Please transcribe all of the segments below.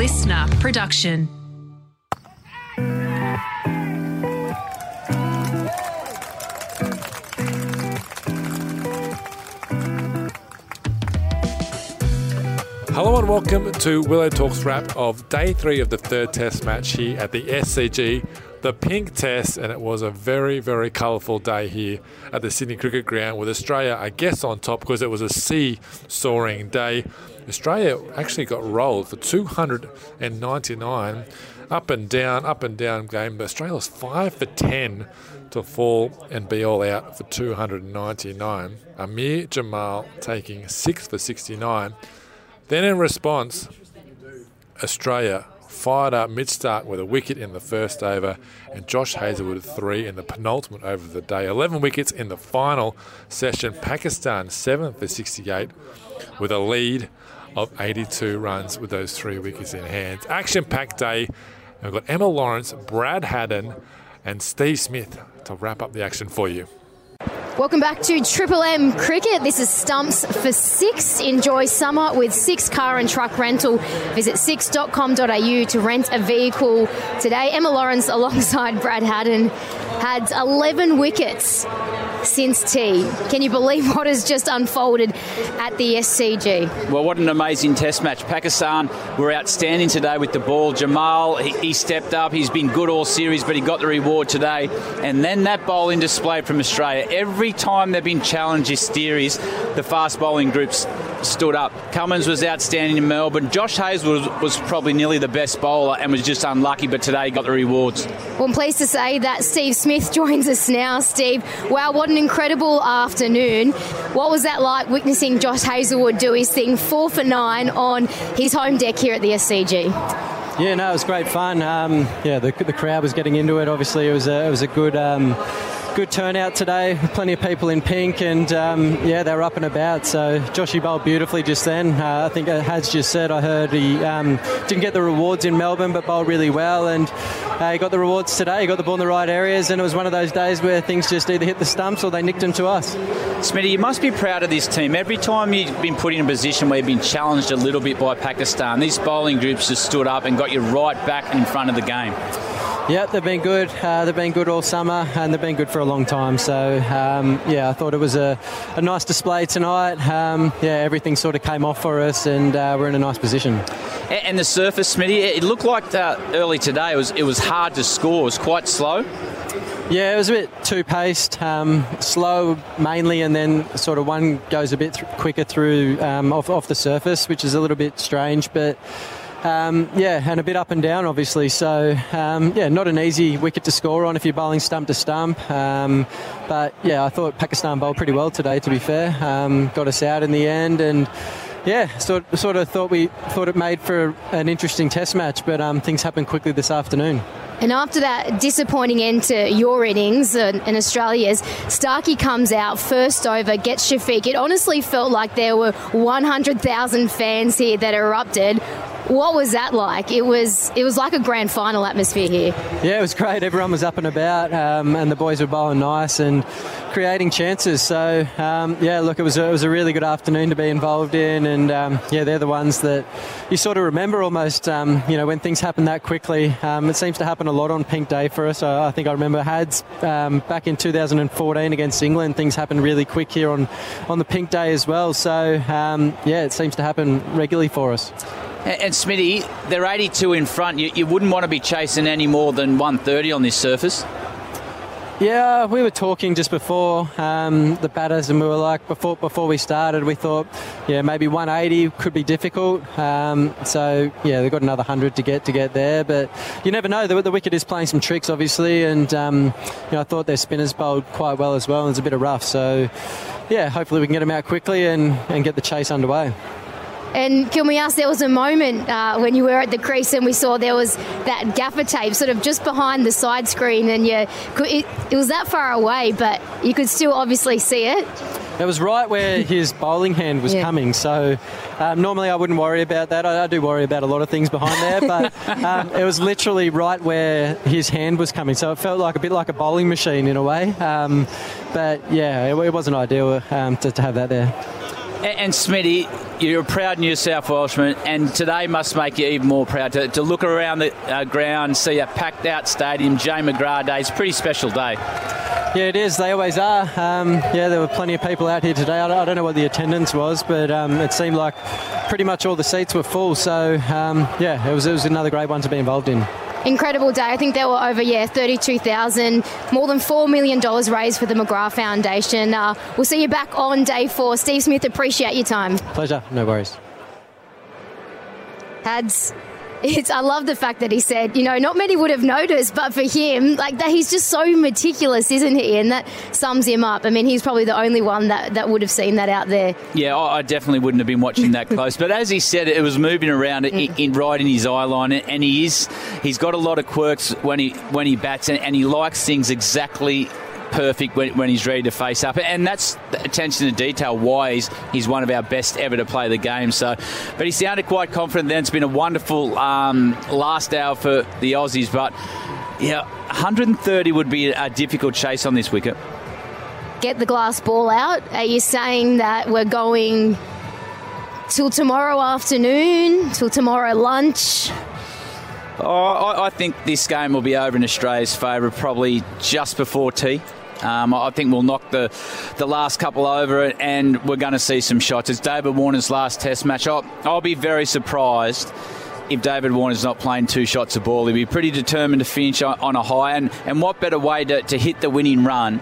LiSTNR production. Hello and welcome to Willow Talks wrap of day three of the third test match here at the SCG, the pink test, and it was a very, very colourful day here at the Sydney Cricket Ground with Australia, I guess, on top because it was a sea soaring day. Australia actually got rolled for 299, up and down, up and down game, but Australia was 5 for 10 to fall and be all out for 299. Aamir Jamal taking 6 for 69. Then in response, Australia fired up Mitch Starc with a wicket in the first over, and Josh Hazlewood at three in the penultimate over of the day. 11 wickets in the final session. Pakistan 7 for 68 with a lead of 82 runs with those three wickets in hand. Action packed day. We've got Emma Lawrence, Brad Haddin, and Steve Smith to wrap up the action for you. Welcome back to Triple M Cricket. This is Stumps for Sixt. Enjoy summer with Sixt Car and Truck Rental. Visit sixt.com.au to rent a vehicle today. Emma Lawrence alongside Brad Haddin had 11 wickets since tea. Can you believe what has just unfolded at the SCG? Well, what an amazing test match. Pakistan were outstanding today with the ball. Jamal, he, he stepped up. He's been good all series, but he got the reward today. And then that bowling display from Australia. Every time they've been challenged this series, the fast bowling groups stood up. Cummins was outstanding in Melbourne. Josh Hayes was, was probably nearly the best bowler and was just unlucky, but today he got the rewards. Well, I'm pleased to say that Steve Smith joins us now. Steve, wow, what an incredible afternoon. What was that like witnessing Josh Hazlewood do his thing, four for nine on his home deck here at the SCG? Yeah, no, it was great fun. Um, yeah, the, the crowd was getting into it. Obviously, it was a, it was a good. Um, good turnout today. Plenty of people in pink, and um, yeah, they were up and about. So Joshy bowled beautifully just then. Uh, I think as just said, I heard he um, didn't get the rewards in Melbourne, but bowled really well, and uh, he got the rewards today. He got the ball in the right areas, and it was one of those days where things just either hit the stumps or they nicked them to us. Smitty, you must be proud of this team. Every time you've been put in a position where you've been challenged a little bit by Pakistan, these bowling groups just stood up and got you right back in front of the game. Yeah, they've been good. Uh, they've been good all summer, and they've been good for a long time. So, um, yeah, I thought it was a, a nice display tonight. Um, yeah, everything sort of came off for us, and uh, we're in a nice position. And the surface, Smitty, it looked like uh, early today it was it was hard to score. It was quite slow. Yeah, it was a bit too paced, um, slow mainly, and then sort of one goes a bit th- quicker through um, off, off the surface, which is a little bit strange, but. Um, yeah, and a bit up and down, obviously. So, um, yeah, not an easy wicket to score on if you're bowling stump to stump. Um, but yeah, I thought Pakistan bowled pretty well today. To be fair, um, got us out in the end, and yeah, sort sort of thought we thought it made for an interesting Test match. But um, things happened quickly this afternoon. And after that disappointing end to your innings and, and, Australia's, Starkey comes out first over, gets Shafique. It honestly felt like there were 100,000 fans here that erupted. What was that like? It was it was like a grand final atmosphere here. Yeah, it was great. Everyone was up and about, um, and the boys were bowling nice and creating chances. So um, yeah, look, it was a, it was a really good afternoon to be involved in, and um, yeah, they're the ones that you sort of remember almost. Um, you know, when things happen that quickly, um, it seems to happen a lot on Pink Day for us. I, I think I remember Hads um, back in 2014 against England. Things happened really quick here on on the Pink Day as well. So yeah, it seems to happen regularly for us. And, Smitty, they're 82 in front. You, you wouldn't want to be chasing any more than 130 on this surface. Yeah, we were talking just before um, the batters, and we were like, before before we started, we thought, yeah, maybe 180 could be difficult. Um, so yeah, they've got another hundred to get to get there, but you never know. The, the wicket is playing some tricks, obviously, and um, you know, I thought their spinners bowled quite well as well. And it's a bit of rough, so yeah, hopefully we can get them out quickly and, and get the chase underway. And can we ask, there was a moment uh, when you were at the crease and we saw there was that gaffer tape sort of just behind the side screen, and you, it, it was that far away, but you could still obviously see it. It was right where his bowling hand was yeah. coming. So um, normally I wouldn't worry about that. I, I, do worry about a lot of things behind there, but um, it was literally right where his hand was coming. So it felt like a bit like a bowling machine in a way. Um, but yeah, it, it wasn't ideal um, to, to have that there. And, and Smitty, you're a proud New South Welshman, and today must make you even more proud to, to look around the uh, ground, see a packed out stadium, Jane McGrath Day. It's a pretty special day. Yeah, it is. They always are. Um, yeah, there were plenty of people out here today. I don't, I don't know what the attendance was, but um, it seemed like pretty much all the seats were full. So, um, yeah, it was, it was another great one to be involved in incredible day. I think there were over yeah 32,000, more than four million dollars raised for the McGrath Foundation. Uh, we'll see you back on day four. Steve Smith, appreciate your time. Pleasure. No worries. Hads it's I love the fact that he said, you know, not many would have noticed, but for him, like that he's just so meticulous, isn't he? And that sums him up. I mean, he's probably the only one that, that would have seen that out there. Yeah, I definitely wouldn't have been watching that close. but as he said, it was moving around in, mm. in, right in his eye line, and he is he's got a lot of quirks when he when he bats, and, and he likes things exactly perfect when, when he's ready to face up. And that's attention to detail why he's, he's one of our best ever to play the game. So, But he sounded quite confident then. It's been a wonderful um, last hour for the Aussies. But yeah, 130 would be a difficult chase on this wicket. Get the glass ball out. Are you saying that we're going till tomorrow afternoon, till tomorrow lunch? Oh, I, think this game will be over in Australia's favour, probably just before tea. Um, I think we'll knock the, the last couple over and we're going to see some shots. It's David Warner's last Test match. I'll, I'll be very surprised if David Warner's not playing two shots of ball. He'll be pretty determined to finish on a high. And, and what better way to, to hit the winning run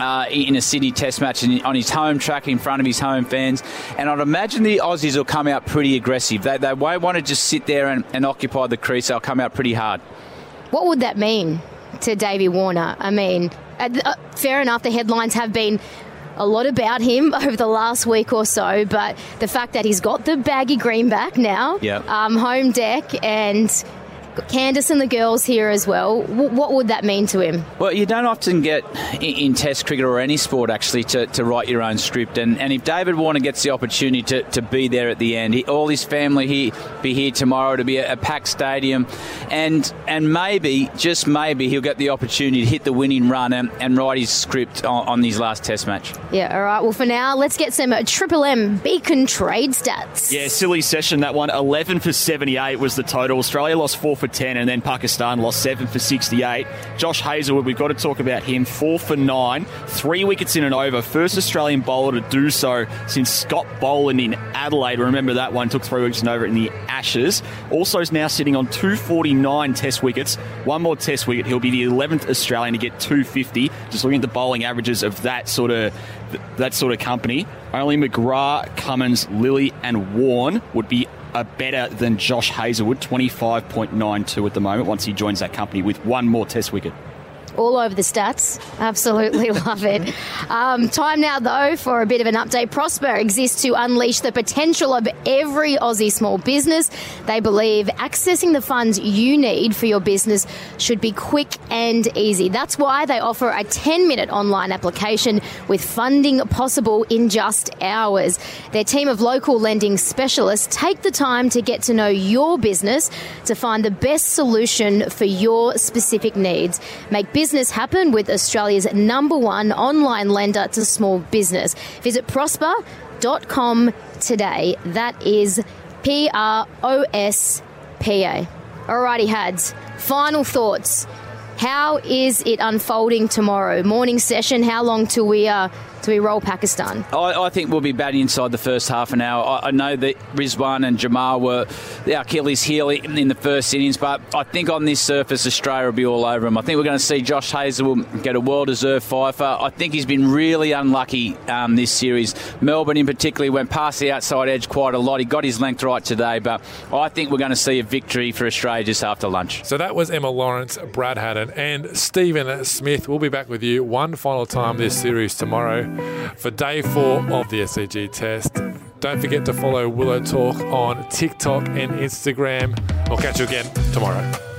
uh, in a Sydney Test match on his home track in front of his home fans. And I'd imagine the Aussies will come out pretty aggressive. They, they won't want to just sit there and, and occupy the crease. They'll come out pretty hard. What would that mean to Davey Warner? I mean, uh, fair enough, the headlines have been a lot about him over the last week or so, but the fact that he's got the baggy greenback now, yep. um, home deck, and Candice and the girls here as well. W- what would that mean to him? Well, you don't often get in, in Test cricket or any sport actually to, to write your own script. And, and if David Warner gets the opportunity to, to be there at the end, he, all his family he be here tomorrow to be a, a packed stadium, and and maybe just maybe he'll get the opportunity to hit the winning run and, and write his script on, on his last Test match. Yeah. All right. Well, for now, let's get some uh, Triple M Beacon trade stats. Yeah, silly session that one. Eleven for seventy-eight was the total. Australia lost four for 10, and then Pakistan lost 7 for 68. Josh Hazlewood, we've got to talk about him. 4 for 9, three wickets in and over. First Australian bowler to do so since Scott Boland in Adelaide. Remember that one, took three wickets and over in the Ashes. Also is now sitting on 249 test wickets. One more test wicket. He'll be the 11th Australian to get 250. Just looking at the bowling averages of that sort of that sort of company. Only McGrath, Cummins, Lillee, and Warne would be are better than Josh Hazlewood, 25.92 at the moment, once he joins that company with one more test wicket all over the stats. Absolutely love it. Um, time now, though, for a bit of an update. Prospa exists to unleash the potential of every Aussie small business. They believe accessing the funds you need for your business should be quick and easy. That's why they offer a 10 minute online application with funding possible in just hours. Their team of local lending specialists take the time to get to know your business to find the best solution for your specific needs. Make business happen with Australia's number one online lender to small business. Visit prospa.com today. That is P R O S P A. Alrighty, Hads. Final thoughts. How is it unfolding tomorrow? Morning session. How long till we uh, do we roll Pakistan? I, I, think we'll be batting inside the first half an hour. I, I know that Rizwan and Jamal were the Achilles heel in, in, the first innings, but I think on this surface, Australia will be all over them. I think we're going to see Josh Hazlewood get a well deserved fifer. I think he's been really unlucky um, this series. Melbourne, in particular, went past the outside edge quite a lot. He got his length right today, but I think we're going to see a victory for Australia just after lunch. So that was Emma Lawrence, Brad Haddin, and Stephen Smith. We'll be back with you one final time this series tomorrow for day four of the SCG test. Don't forget to follow Willow Talk on TikTok and Instagram. I'll catch you again tomorrow.